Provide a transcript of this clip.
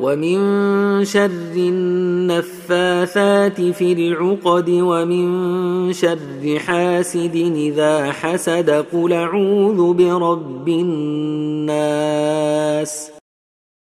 ومن شر النفاثات في العقد ومن شر حاسد إذا حسد قل أعوذ برب الناس